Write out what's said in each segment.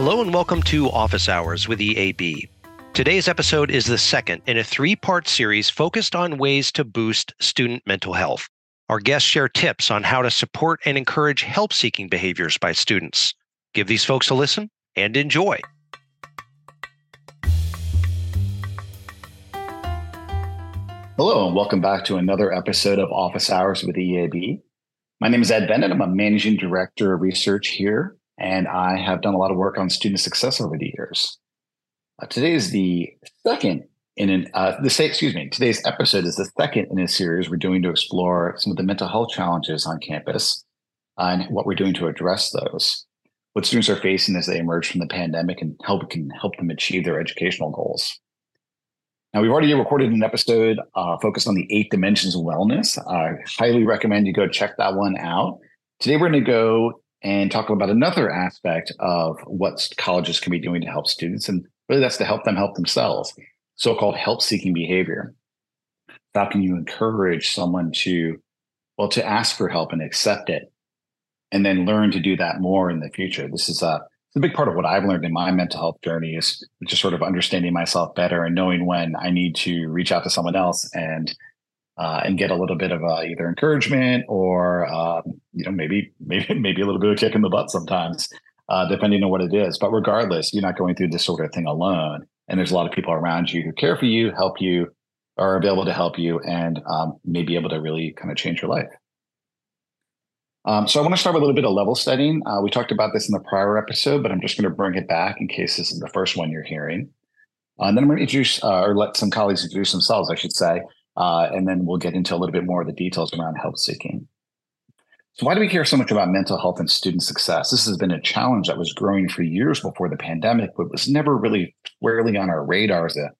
Hello and welcome to Office Hours with EAB. Today's episode is the second in a three part series focused on ways to boost student mental health. Our guests share tips on how to support and encourage help seeking behaviors by students. Give these folks a listen and enjoy. Hello, and welcome back to another episode of Office Hours with EAB. My name is Ed Venit. I'm a managing director of research here and I have done a lot of work on student success over the years. Uh, today is the second in an uh, the excuse me. Today's episode is the second in a series we're doing to explore some of the mental health challenges on campus uh, and what we're doing to address those. What students are facing as they emerge from the pandemic and we can help them achieve their educational goals. Now, we've already recorded an episode uh, focused on the eight dimensions of wellness. I highly recommend you go check that one out. Today, we're going to go and talk about another aspect of what colleges can be doing to help students. And really, that's to help them help themselves, so called help seeking behavior. How can you encourage someone to, well, to ask for help and accept it, and then learn to do that more in the future? This is a, a big part of what I've learned in my mental health journey is just sort of understanding myself better and knowing when I need to reach out to someone else and uh, and get a little bit of uh, either encouragement or um, you know maybe maybe maybe a little bit of kick in the butt sometimes, uh, depending on what it is. But regardless, you're not going through this sort of thing alone, and there's a lot of people around you who care for you, help you, are available to help you, and um, may be able to really kind of change your life. Um, so I want to start with a little bit of level setting. Uh, we talked about this in the prior episode, but I'm just going to bring it back in case this is the first one you're hearing. Uh, and then I'm going to introduce uh, or let some colleagues introduce themselves, I should say, uh, and then we'll get into a little bit more of the details around help seeking. So, why do we care so much about mental health and student success? This has been a challenge that was growing for years before the pandemic, but was never really squarely on our radar as a,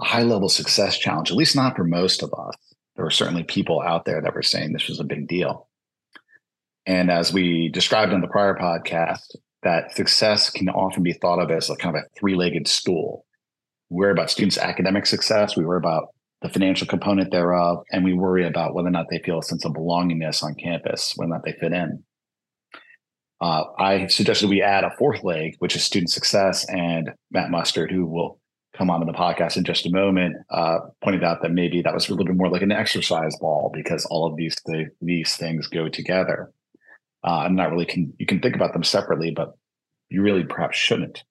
a high level success challenge, at least not for most of us. There were certainly people out there that were saying this was a big deal. And as we described in the prior podcast, that success can often be thought of as a kind of a three legged stool. We worry about students' academic success, we worry about the financial component thereof, and we worry about whether or not they feel a sense of belongingness on campus, whether or not they fit in. Uh, I suggested we add a fourth leg, which is student success, and Matt Mustard, who will come on in the podcast in just a moment, uh, pointed out that maybe that was a little bit more like an exercise ball because all of these th- these things go together. Uh, I'm not really can you can think about them separately, but you really perhaps shouldn't.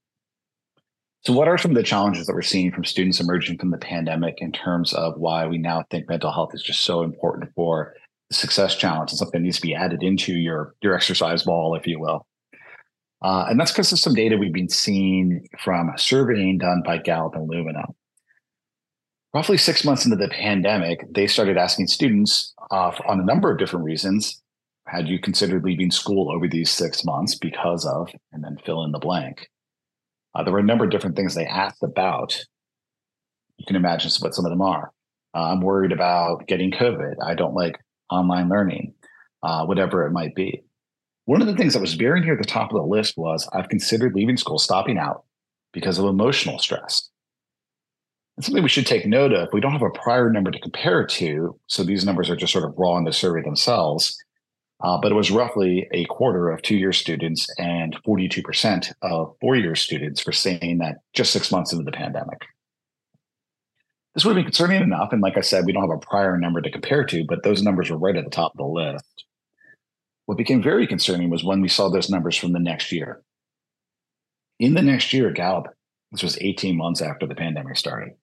So, what are some of the challenges that we're seeing from students emerging from the pandemic in terms of why we now think mental health is just so important for the success challenge and something that needs to be added into your, your exercise ball, if you will? Uh, and that's because of some data we've been seeing from surveying done by Gallup and Lumina. Roughly six months into the pandemic, they started asking students uh, on a number of different reasons had you considered leaving school over these six months because of, and then fill in the blank. Uh, there were a number of different things they asked about. You can imagine what some of them are. Uh, I'm worried about getting COVID. I don't like online learning, uh, whatever it might be. One of the things that was very near the top of the list was I've considered leaving school, stopping out because of emotional stress. And something we should take note of. We don't have a prior number to compare it to, so these numbers are just sort of raw in the survey themselves. Uh, but it was roughly a quarter of two year students and 42% of four year students were saying that just six months into the pandemic. This would be concerning enough. And like I said, we don't have a prior number to compare to, but those numbers were right at the top of the list. What became very concerning was when we saw those numbers from the next year. In the next year, Gallup, this was 18 months after the pandemic started,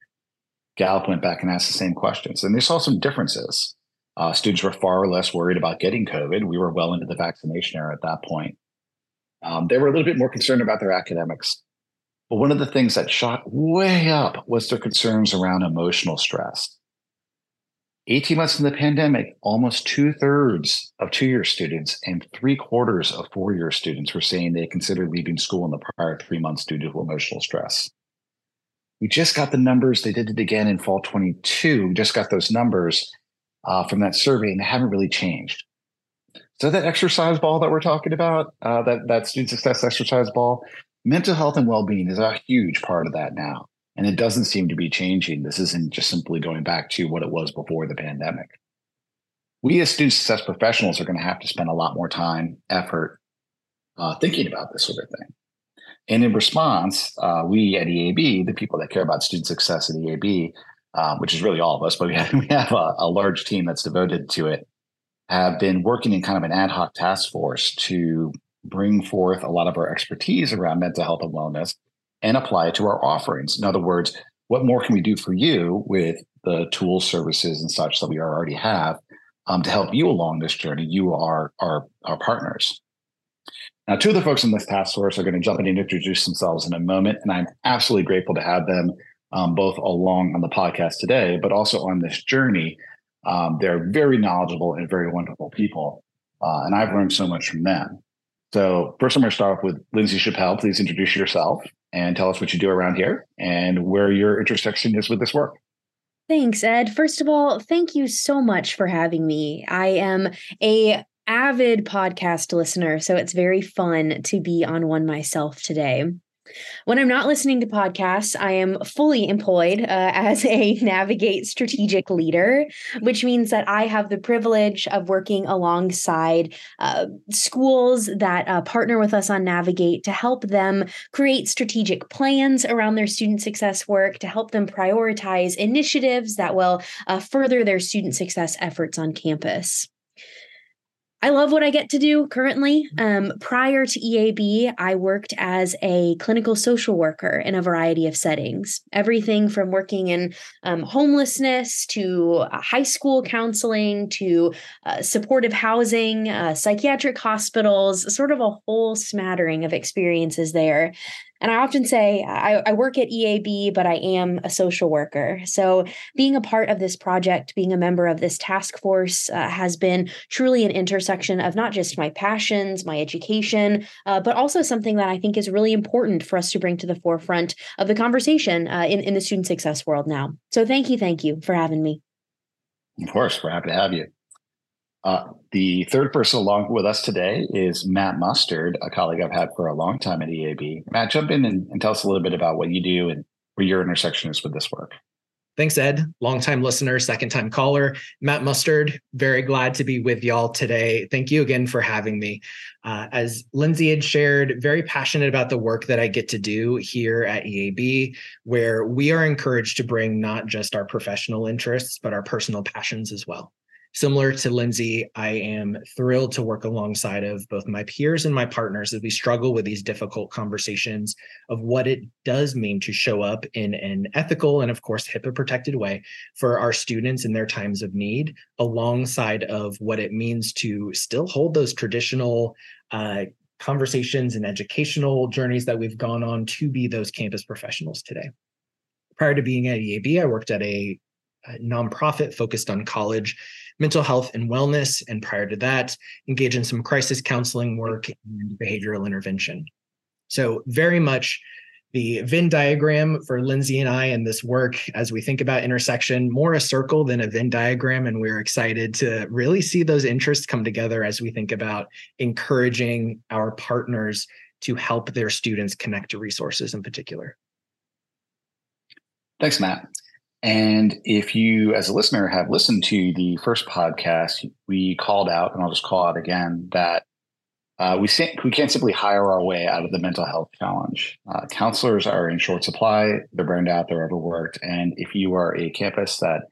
Gallup went back and asked the same questions, and they saw some differences. Uh, students were far less worried about getting COVID. We were well into the vaccination era at that point. Um, they were a little bit more concerned about their academics. But one of the things that shot way up was their concerns around emotional stress. 18 months in the pandemic, almost two thirds of two year students and three quarters of four year students were saying they considered leaving school in the prior three months due to emotional stress. We just got the numbers. They did it again in fall 22. We just got those numbers uh, from that survey, and they haven't really changed. So that exercise ball that we're talking about, uh, that that student success exercise ball, mental health and well-being is a huge part of that now, and it doesn't seem to be changing. This isn't just simply going back to what it was before the pandemic. We as student success professionals are going to have to spend a lot more time, effort, uh, thinking about this sort of thing. And in response, uh, we at EAB, the people that care about student success at EAB, um, which is really all of us, but we have, we have a, a large team that's devoted to it, have been working in kind of an ad hoc task force to bring forth a lot of our expertise around mental health and wellness and apply it to our offerings. In other words, what more can we do for you with the tools, services, and such that we already have um, to help you along this journey? You are our, our partners. Now, two of the folks in this task force are going to jump in and introduce themselves in a moment, and I'm absolutely grateful to have them um, both along on the podcast today, but also on this journey. Um, they're very knowledgeable and very wonderful people, uh, and I've learned so much from them. So, first, I'm going to start off with Lindsay Schappell. Please introduce yourself and tell us what you do around here and where your intersection is with this work. Thanks, Ed. First of all, thank you so much for having me. I am a avid podcast listener, so it's very fun to be on one myself today. When I'm not listening to podcasts, I am fully employed uh, as a Navigate strategic leader, which means that I have the privilege of working alongside uh, schools that uh, partner with us on Navigate to help them create strategic plans around their student success work, to help them prioritize initiatives that will uh, further their student success efforts on campus. I love what I get to do currently. Um, prior to EAB, I worked as a clinical social worker in a variety of settings. Everything from working in um, homelessness to uh, high school counseling to uh, supportive housing, uh, psychiatric hospitals, sort of a whole smattering of experiences there. And I often say I, I, work at EAB, but I am a social worker. So being a part of this project, being a member of this task force uh, has been truly an intersection of not just my passions, my education, uh, but also something that I think is really important for us to bring to the forefront of the conversation uh, in, in the student success world now. So thank you, thank you for having me. Of course, we're happy to have you. Uh, the third person along with us today is Matt Mustard, a colleague I've had for a long time at EAB. Matt, jump in and, and tell us a little bit about what you do and where your intersection is with this work. Thanks, Ed. Longtime listener, second time caller. Matt Mustard, very glad to be with y'all today. Thank you again for having me. Uh, as Lindsay had shared, very passionate about the work that I get to do here at EAB, where we are encouraged to bring not just our professional interests, but our personal passions as well. Similar to Lindsay, I am thrilled to work alongside of both my peers and my partners as we struggle with these difficult conversations of what it does mean to show up in an ethical and, of course, HIPAA protected way for our students in their times of need, alongside of what it means to still hold those traditional uh, conversations and educational journeys that we've gone on to be those campus professionals today. Prior to being at EAB, I worked at a, a nonprofit focused on college mental health and wellness, and prior to that, engage in some crisis counseling work and behavioral intervention. So, very much the Venn diagram for Lindsay and I in this work as we think about intersection, more a circle than a Venn diagram. And we're excited to really see those interests come together as we think about encouraging our partners to help their students connect to resources in particular. Thanks, Matt. And if you, as a listener, have listened to the first podcast, we called out, and I'll just call out again that uh, we, we can't simply hire our way out of the mental health challenge. Uh, counselors are in short supply, they're burned out, they're overworked. And if you are a campus that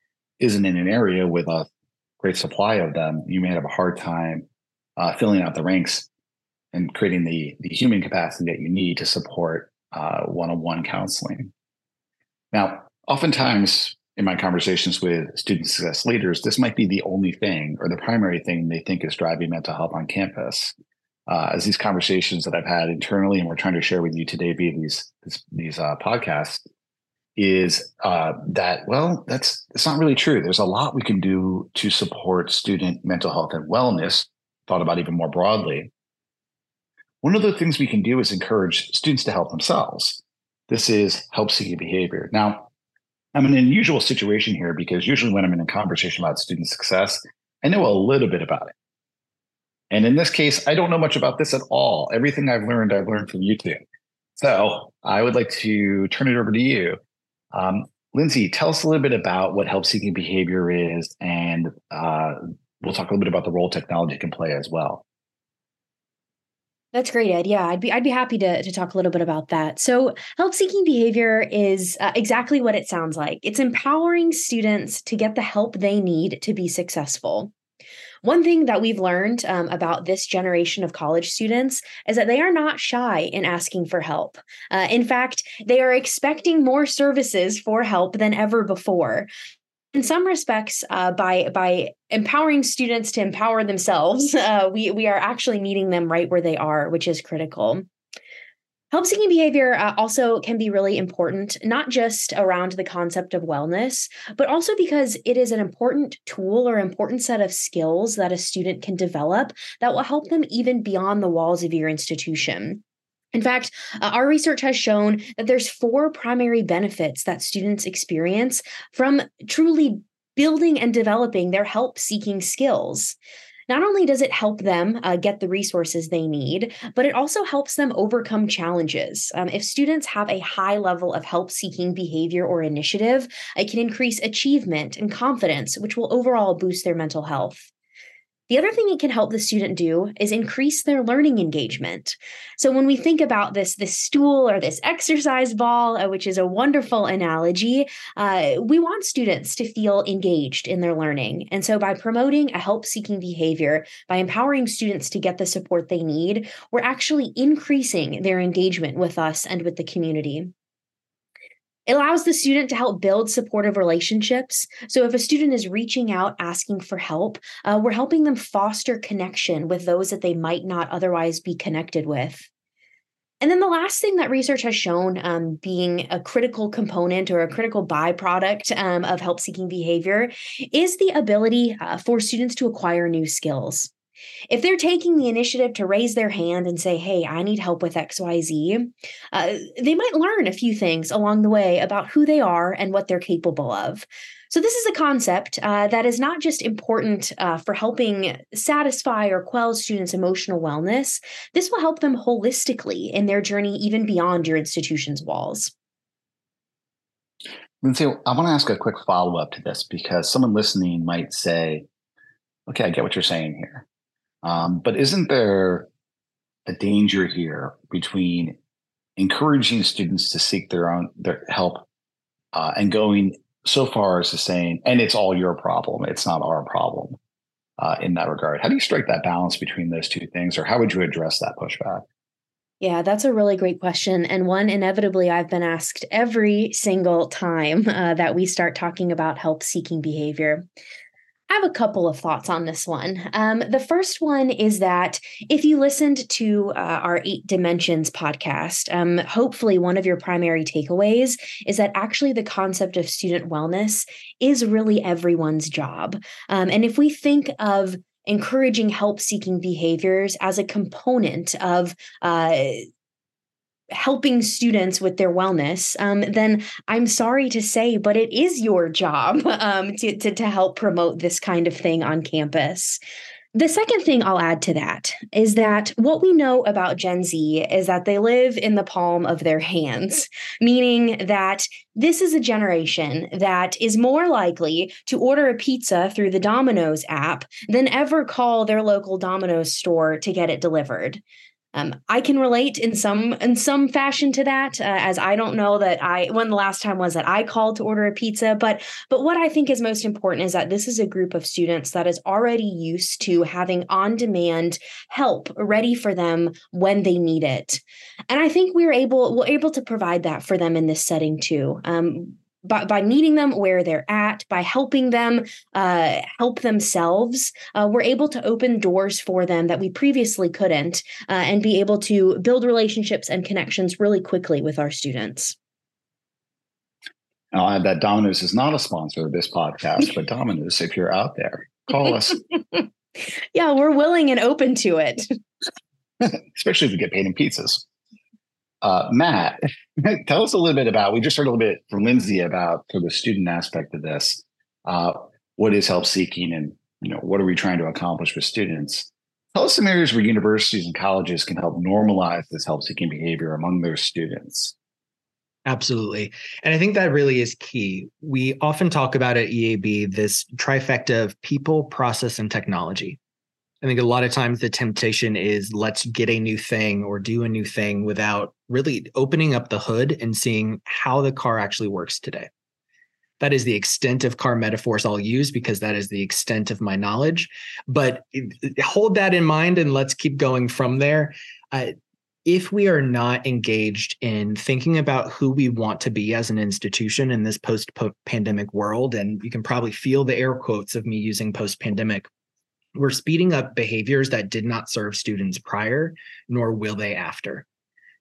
isn't in an area with a great supply of them, you may have a hard time uh, filling out the ranks and creating the, the human capacity that you need to support one on one counseling. Now, oftentimes in my conversations with student success leaders, this might be the only thing or the primary thing they think is driving mental health on campus. Uh, as these conversations that I've had internally, and we're trying to share with you today via these these, these uh, podcasts, is uh, that well, that's it's not really true. There's a lot we can do to support student mental health and wellness. Thought about even more broadly. One of the things we can do is encourage students to help themselves. This is help seeking behavior. Now, I'm in an unusual situation here because usually when I'm in a conversation about student success, I know a little bit about it. And in this case, I don't know much about this at all. Everything I've learned, I've learned from YouTube. So I would like to turn it over to you. Um, Lindsay, tell us a little bit about what help seeking behavior is, and uh, we'll talk a little bit about the role technology can play as well. That's great, Ed. Yeah, I'd be I'd be happy to to talk a little bit about that. So, help seeking behavior is uh, exactly what it sounds like. It's empowering students to get the help they need to be successful. One thing that we've learned um, about this generation of college students is that they are not shy in asking for help. Uh, in fact, they are expecting more services for help than ever before in some respects, uh, by by empowering students to empower themselves, uh, we we are actually meeting them right where they are, which is critical. Help seeking behavior uh, also can be really important, not just around the concept of wellness, but also because it is an important tool or important set of skills that a student can develop that will help them even beyond the walls of your institution. In fact, uh, our research has shown that there's four primary benefits that students experience from truly building and developing their help seeking skills. Not only does it help them uh, get the resources they need, but it also helps them overcome challenges. Um, if students have a high level of help seeking behavior or initiative, it can increase achievement and confidence, which will overall boost their mental health. The other thing it can help the student do is increase their learning engagement. So when we think about this, this stool or this exercise ball, uh, which is a wonderful analogy, uh, we want students to feel engaged in their learning. And so by promoting a help-seeking behavior, by empowering students to get the support they need, we're actually increasing their engagement with us and with the community. It allows the student to help build supportive relationships. So, if a student is reaching out asking for help, uh, we're helping them foster connection with those that they might not otherwise be connected with. And then the last thing that research has shown um, being a critical component or a critical byproduct um, of help seeking behavior is the ability uh, for students to acquire new skills. If they're taking the initiative to raise their hand and say, hey, I need help with XYZ, uh, they might learn a few things along the way about who they are and what they're capable of. So, this is a concept uh, that is not just important uh, for helping satisfy or quell students' emotional wellness, this will help them holistically in their journey, even beyond your institution's walls. Lindsay, I want to ask a quick follow up to this because someone listening might say, okay, I get what you're saying here. Um, but isn't there a danger here between encouraging students to seek their own their help uh, and going so far as to saying, and it's all your problem, it's not our problem uh, in that regard? How do you strike that balance between those two things, or how would you address that pushback? Yeah, that's a really great question. And one inevitably I've been asked every single time uh, that we start talking about help seeking behavior. I have a couple of thoughts on this one. Um, the first one is that if you listened to uh, our Eight Dimensions podcast, um, hopefully one of your primary takeaways is that actually the concept of student wellness is really everyone's job. Um, and if we think of encouraging help seeking behaviors as a component of uh, helping students with their wellness, um, then I'm sorry to say, but it is your job um, to, to, to help promote this kind of thing on campus. The second thing I'll add to that is that what we know about Gen Z is that they live in the palm of their hands, meaning that this is a generation that is more likely to order a pizza through the Domino's app than ever call their local Domino's store to get it delivered. Um, I can relate in some in some fashion to that, uh, as I don't know that I when the last time was that I called to order a pizza. But but what I think is most important is that this is a group of students that is already used to having on demand help ready for them when they need it, and I think we're able we're able to provide that for them in this setting too. Um, by, by meeting them where they're at, by helping them uh, help themselves, uh, we're able to open doors for them that we previously couldn't uh, and be able to build relationships and connections really quickly with our students. I'll add that Domino's is not a sponsor of this podcast, but Domino's, if you're out there, call us. yeah, we're willing and open to it. Especially if we get paid in pizzas. Uh, Matt, tell us a little bit about. We just heard a little bit from Lindsay about for the student aspect of this. Uh, what is help seeking, and you know what are we trying to accomplish with students? Tell us some areas where universities and colleges can help normalize this help seeking behavior among their students. Absolutely. And I think that really is key. We often talk about at EAB this trifecta of people, process, and technology. I think a lot of times the temptation is let's get a new thing or do a new thing without really opening up the hood and seeing how the car actually works today. That is the extent of car metaphors I'll use because that is the extent of my knowledge. But hold that in mind and let's keep going from there. Uh, if we are not engaged in thinking about who we want to be as an institution in this post pandemic world, and you can probably feel the air quotes of me using post pandemic, we're speeding up behaviors that did not serve students prior, nor will they after.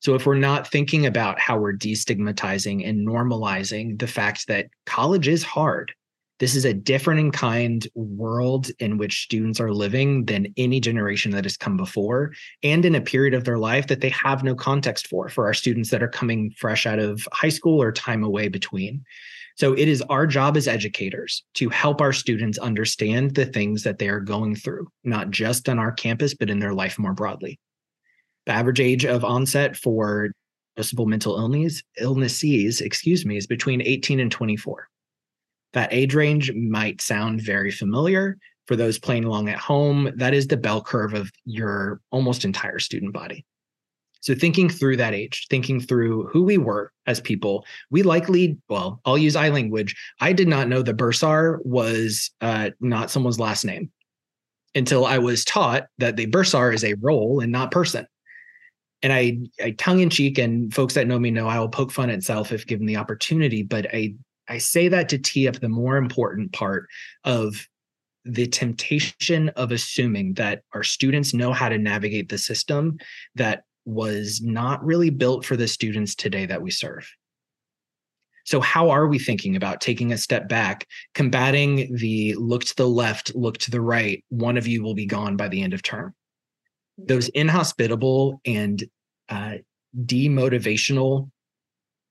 So if we're not thinking about how we're destigmatizing and normalizing the fact that college is hard, this is a different in kind world in which students are living than any generation that has come before and in a period of their life that they have no context for for our students that are coming fresh out of high school or time away between so it is our job as educators to help our students understand the things that they are going through, not just on our campus, but in their life more broadly. The average age of onset for diagnosable mental illness, illnesses, excuse me, is between 18 and 24. That age range might sound very familiar for those playing along at home. That is the bell curve of your almost entire student body. So thinking through that age, thinking through who we were as people, we likely, well, I'll use I language. I did not know the bursar was uh, not someone's last name until I was taught that the bursar is a role and not person. And I, I tongue in cheek, and folks that know me know I will poke fun at self if given the opportunity. But I, I say that to tee up the more important part of the temptation of assuming that our students know how to navigate the system that was not really built for the students today that we serve. So, how are we thinking about taking a step back, combating the look to the left, look to the right, one of you will be gone by the end of term? Those inhospitable and uh, demotivational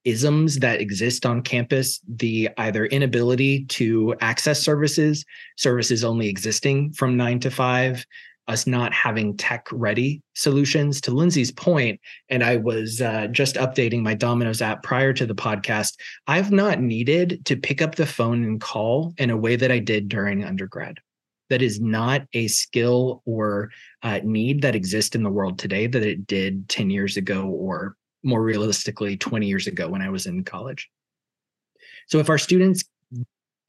isms that exist on campus the either inability to access services, services only existing from nine to five, us not having tech ready solutions. To Lindsay's point, and I was uh, just updating my Domino's app prior to the podcast, I've not needed to pick up the phone and call in a way that I did during undergrad. That is not a skill or uh, need that exists in the world today that it did 10 years ago, or more realistically, 20 years ago when I was in college. So, if our students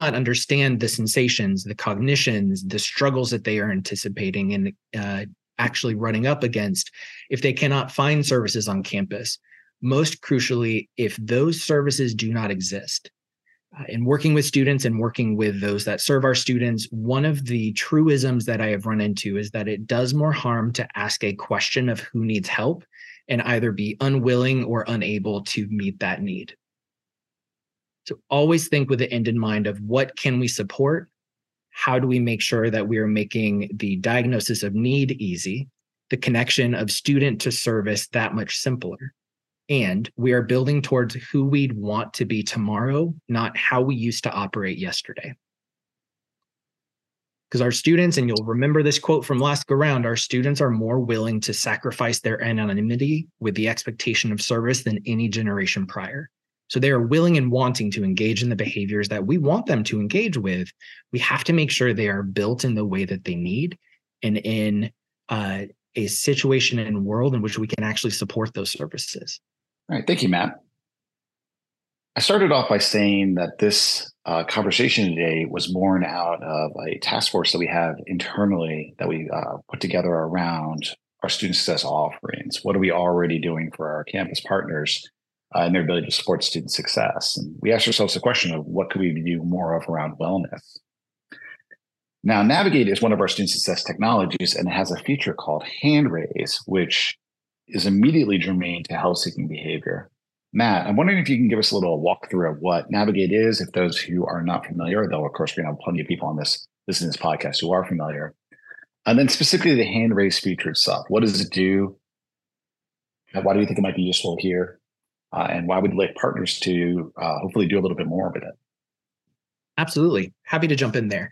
understand the sensations, the cognitions, the struggles that they are anticipating and uh, actually running up against if they cannot find services on campus. Most crucially, if those services do not exist. Uh, in working with students and working with those that serve our students, one of the truisms that I have run into is that it does more harm to ask a question of who needs help and either be unwilling or unable to meet that need. So always think with the end in mind of what can we support? How do we make sure that we are making the diagnosis of need easy, the connection of student to service that much simpler? And we are building towards who we'd want to be tomorrow, not how we used to operate yesterday. Because our students, and you'll remember this quote from last go round, our students are more willing to sacrifice their anonymity with the expectation of service than any generation prior. So they are willing and wanting to engage in the behaviors that we want them to engage with. We have to make sure they are built in the way that they need and in uh, a situation and world in which we can actually support those services. All right. Thank you, Matt. I started off by saying that this uh, conversation today was born out of a task force that we have internally that we uh, put together around our student success offerings. What are we already doing for our campus partners uh, and their ability to support student success. And we asked ourselves the question of what could we do more of around wellness? Now, Navigate is one of our student success technologies and it has a feature called hand raise, which is immediately germane to health seeking behavior. Matt, I'm wondering if you can give us a little walkthrough of what Navigate is, if those who are not familiar, though, of course, we're going to have plenty of people on this, this in this podcast who are familiar. And then specifically the hand raise feature itself. What does it do? Why do we think it might be useful here? Uh, and why you like partners to uh, hopefully do a little bit more with it? Absolutely. Happy to jump in there.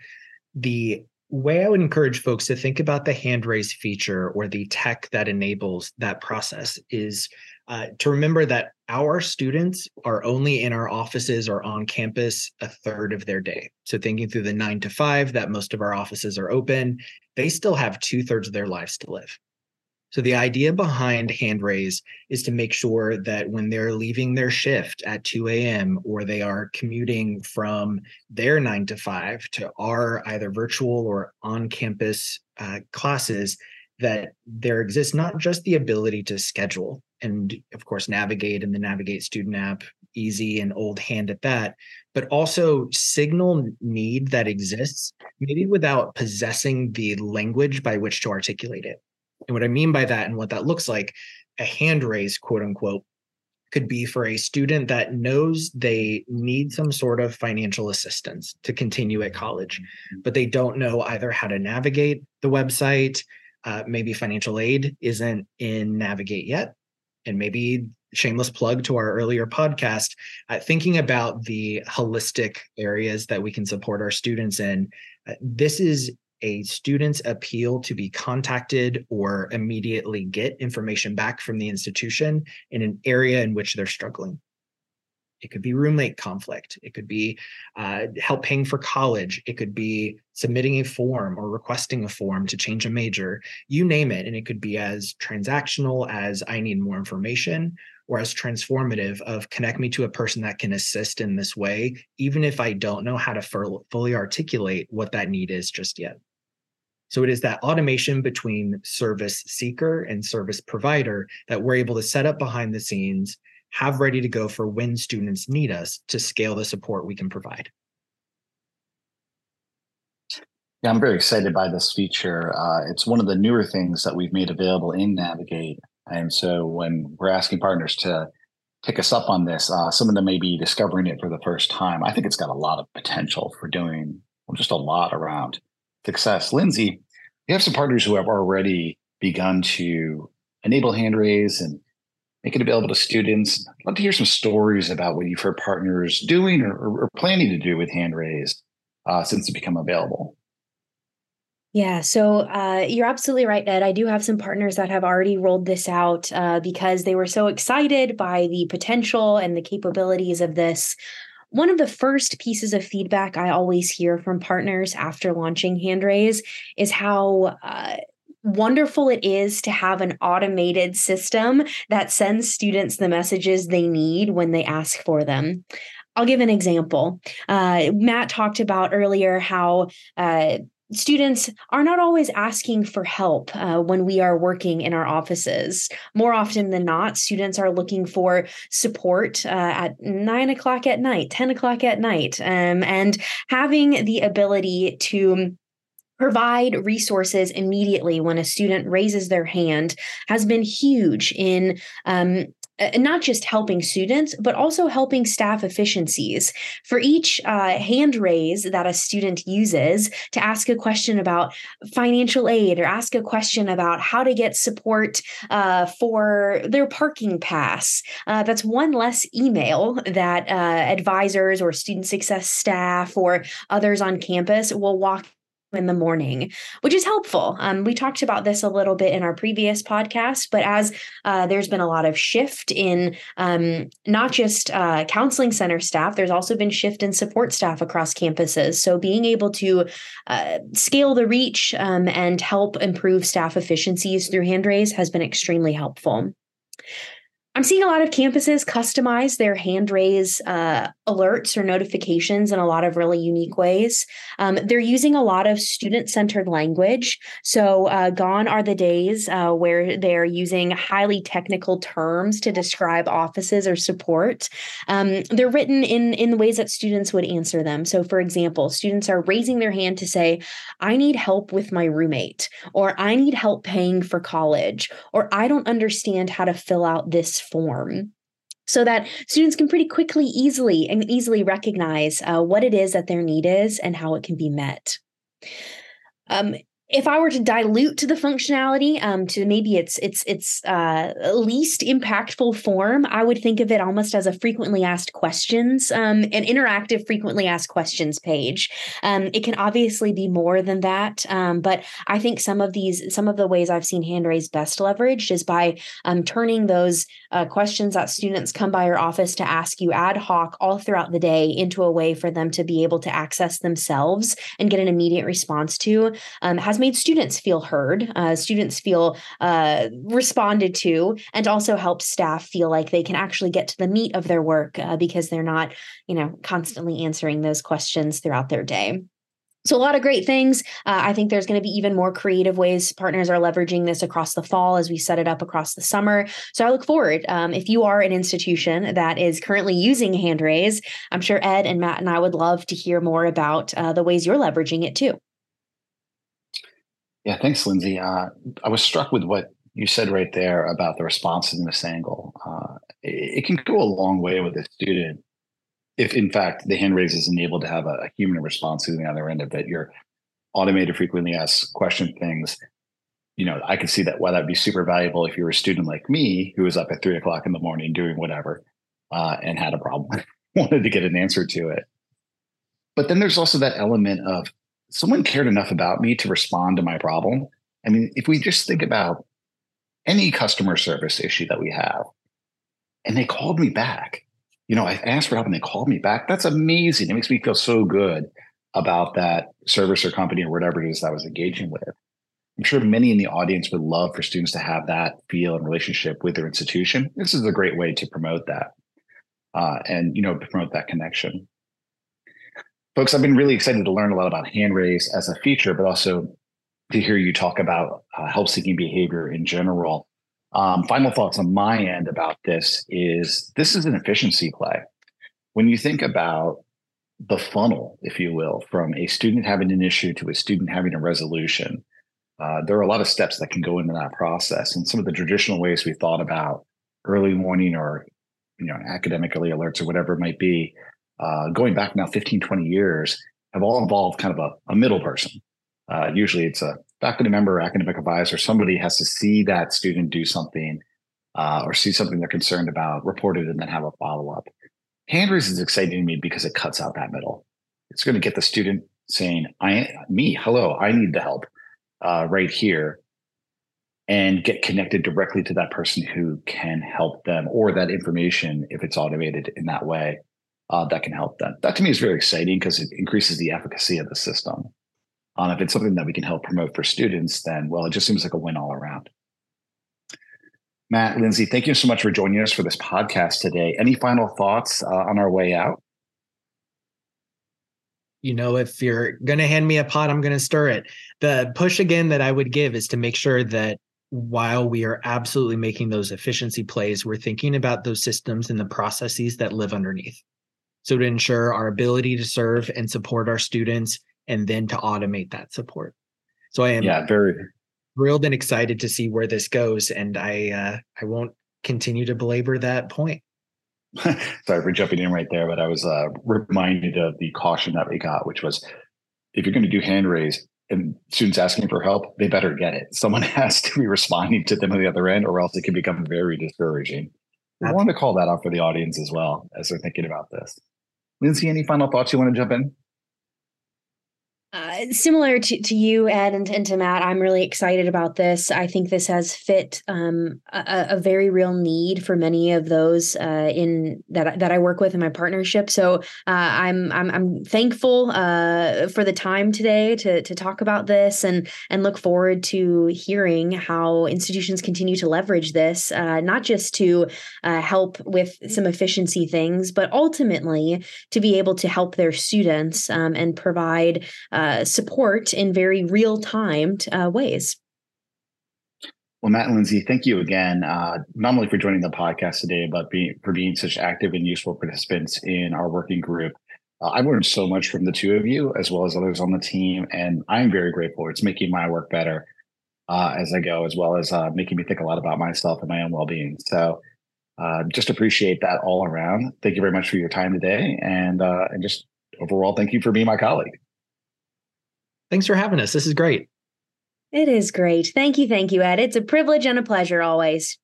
The way I would encourage folks to think about the hand raise feature or the tech that enables that process is uh, to remember that our students are only in our offices or on campus a third of their day. So, thinking through the nine to five that most of our offices are open, they still have two thirds of their lives to live. So, the idea behind hand raise is to make sure that when they're leaving their shift at 2 a.m. or they are commuting from their nine to five to our either virtual or on campus uh, classes, that there exists not just the ability to schedule and of course navigate in the navigate student app easy and old hand at that but also signal need that exists maybe without possessing the language by which to articulate it and what i mean by that and what that looks like a hand raise quote unquote could be for a student that knows they need some sort of financial assistance to continue at college but they don't know either how to navigate the website uh, maybe financial aid isn't in navigate yet and maybe shameless plug to our earlier podcast, uh, thinking about the holistic areas that we can support our students in. Uh, this is a student's appeal to be contacted or immediately get information back from the institution in an area in which they're struggling. It could be roommate conflict. It could be uh, help paying for college. It could be submitting a form or requesting a form to change a major. You name it. And it could be as transactional as I need more information or as transformative of connect me to a person that can assist in this way, even if I don't know how to fully articulate what that need is just yet. So it is that automation between service seeker and service provider that we're able to set up behind the scenes have ready to go for when students need us to scale the support we can provide. Yeah, I'm very excited by this feature. Uh, it's one of the newer things that we've made available in Navigate. And so when we're asking partners to pick us up on this, uh, some of them may be discovering it for the first time. I think it's got a lot of potential for doing just a lot around success. Lindsay, you have some partners who have already begun to enable hand raise and make it available to students. I'd love to hear some stories about what you've heard partners doing or, or planning to do with hand raised uh, since it become available. Yeah, so uh, you're absolutely right, Ed. I do have some partners that have already rolled this out uh, because they were so excited by the potential and the capabilities of this. One of the first pieces of feedback I always hear from partners after launching Handraise is how uh, wonderful it is to have an automated system that sends students the messages they need when they ask for them. I'll give an example. Uh, Matt talked about earlier how uh, students are not always asking for help uh, when we are working in our offices. More often than not, students are looking for support uh, at nine o'clock at night, 10 o'clock at night, um, and having the ability to provide resources immediately when a student raises their hand has been huge in um, not just helping students, but also helping staff efficiencies. For each uh, hand raise that a student uses to ask a question about financial aid or ask a question about how to get support uh, for their parking pass, uh, that's one less email that uh, advisors or student success staff or others on campus will walk in the morning, which is helpful. Um, we talked about this a little bit in our previous podcast, but as uh, there's been a lot of shift in um, not just uh, counseling center staff, there's also been shift in support staff across campuses. So being able to uh, scale the reach um, and help improve staff efficiencies through handraise has been extremely helpful. I'm seeing a lot of campuses customize their hand raise uh, alerts or notifications in a lot of really unique ways. Um, they're using a lot of student centered language. So, uh, gone are the days uh, where they're using highly technical terms to describe offices or support. Um, they're written in, in ways that students would answer them. So, for example, students are raising their hand to say, I need help with my roommate, or I need help paying for college, or I don't understand how to fill out this form so that students can pretty quickly easily and easily recognize uh, what it is that their need is and how it can be met. Um, if I were to dilute to the functionality um, to maybe its its its uh, least impactful form, I would think of it almost as a frequently asked questions, um, an interactive frequently asked questions page. Um, it can obviously be more than that, um, but I think some of these some of the ways I've seen hand raised best leveraged is by um, turning those uh, questions that students come by your office to ask you ad hoc all throughout the day into a way for them to be able to access themselves and get an immediate response to. Um, has made students feel heard, uh, students feel uh, responded to, and also helps staff feel like they can actually get to the meat of their work uh, because they're not, you know, constantly answering those questions throughout their day. So, a lot of great things. Uh, I think there's going to be even more creative ways partners are leveraging this across the fall as we set it up across the summer. So, I look forward. Um, if you are an institution that is currently using HandRaise, I'm sure Ed and Matt and I would love to hear more about uh, the ways you're leveraging it too. Yeah, thanks, Lindsay. Uh, I was struck with what you said right there about the responsiveness angle. Uh, it, it, can go a long way with a student if, in fact, the hand raise is enabled to have a, a human response to the other end of it. Your automated frequently asked question things. You know, I could see that why that'd be super valuable if you were a student like me who was up at three o'clock in the morning doing whatever uh, and had a problem, wanted to get an answer to it. But then there's also that element of someone cared enough about me to respond to my problem. I mean, if we just think about any customer service issue that we have, and they called me back, you know, I asked for help and they called me back. That's amazing. It makes me feel so good about that service or company or whatever it is that I was engaging with. I'm sure many in the audience would love for students to have that feel and relationship with their institution. This is a great way to promote that uh, and, you know, promote that connection. Folks, I've been really excited to learn a lot about hand raise as a feature, but also to hear you talk about uh, help seeking behavior in general. Um, final thoughts on my end about this is this is an efficiency play. When you think about the funnel, if you will, from a student having an issue to a student having a resolution, uh, there are a lot of steps that can go into that process. And some of the traditional ways we thought about early warning or you know academic early alerts or whatever it might be uh, going back now 15, 20 years, have all involved kind of a, a middle person. Uh, usually it's a faculty member, academic advisor, somebody has to see that student do something uh, or see something they're concerned about, report it, and then have a follow up. Handraise is exciting to me because it cuts out that middle. It's going to get the student saying, "I, me, hello, I need the help uh, right here," and get connected directly to that person who can help them or that information if it's automated in that way uh, that can help them. That to me is very exciting because it increases the efficacy of the system. Um, if it's something that we can help promote for students, then well, it just seems like a win all around. Matt, Lindsay, thank you so much for joining us for this podcast today. Any final thoughts uh, on our way out? You know, if you're going to hand me a pot, I'm going to stir it. The push again that I would give is to make sure that while we are absolutely making those efficiency plays, we're thinking about those systems and the processes that live underneath. So to ensure our ability to serve and support our students and then to automate that support. So I am yeah, very thrilled and excited to see where this goes. And I uh, I won't continue to belabor that point. Sorry for jumping in right there, but I was uh, reminded of the caution that we got, which was if you're going to do hand raise and students asking for help, they better get it. Someone has to be responding to them on the other end, or else it can become very discouraging. I want to call that out for the audience as well as they're thinking about this. Lindsay, any final thoughts you want to jump in? Similar to, to you, Ed, and, and, to Matt, I'm really excited about this. I think this has fit um, a, a, very real need for many of those uh, in that that I work with in my partnership. So uh, I'm, I'm I'm thankful uh, for the time today to to talk about this and and look forward to hearing how institutions continue to leverage this, uh, not just to uh, help with some efficiency things, but ultimately to be able to help their students um, and provide. Uh, support in very real timed uh, ways. Well, Matt and Lindsay, thank you again, uh, not only for joining the podcast today, but being, for being such active and useful participants in our working group. Uh, I've learned so much from the two of you, as well as others on the team, and I'm very grateful. It's making my work better uh, as I go, as well as uh, making me think a lot about myself and my own well-being. So, uh, just appreciate that all around. Thank you very much for your time today, and and just overall, thank you for being my colleague. Thanks for having us. This is great. It is great. Thank you. Thank you, Ed. It's a privilege and a pleasure always.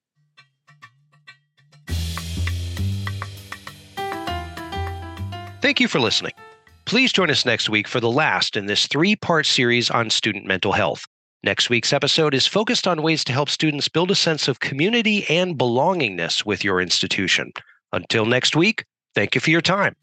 Thank you for listening. Please join us next week for the last in this three part series on student mental health. Next week's episode is focused on ways to help students build a sense of community and belongingness with your institution. Until next week, thank you for your time.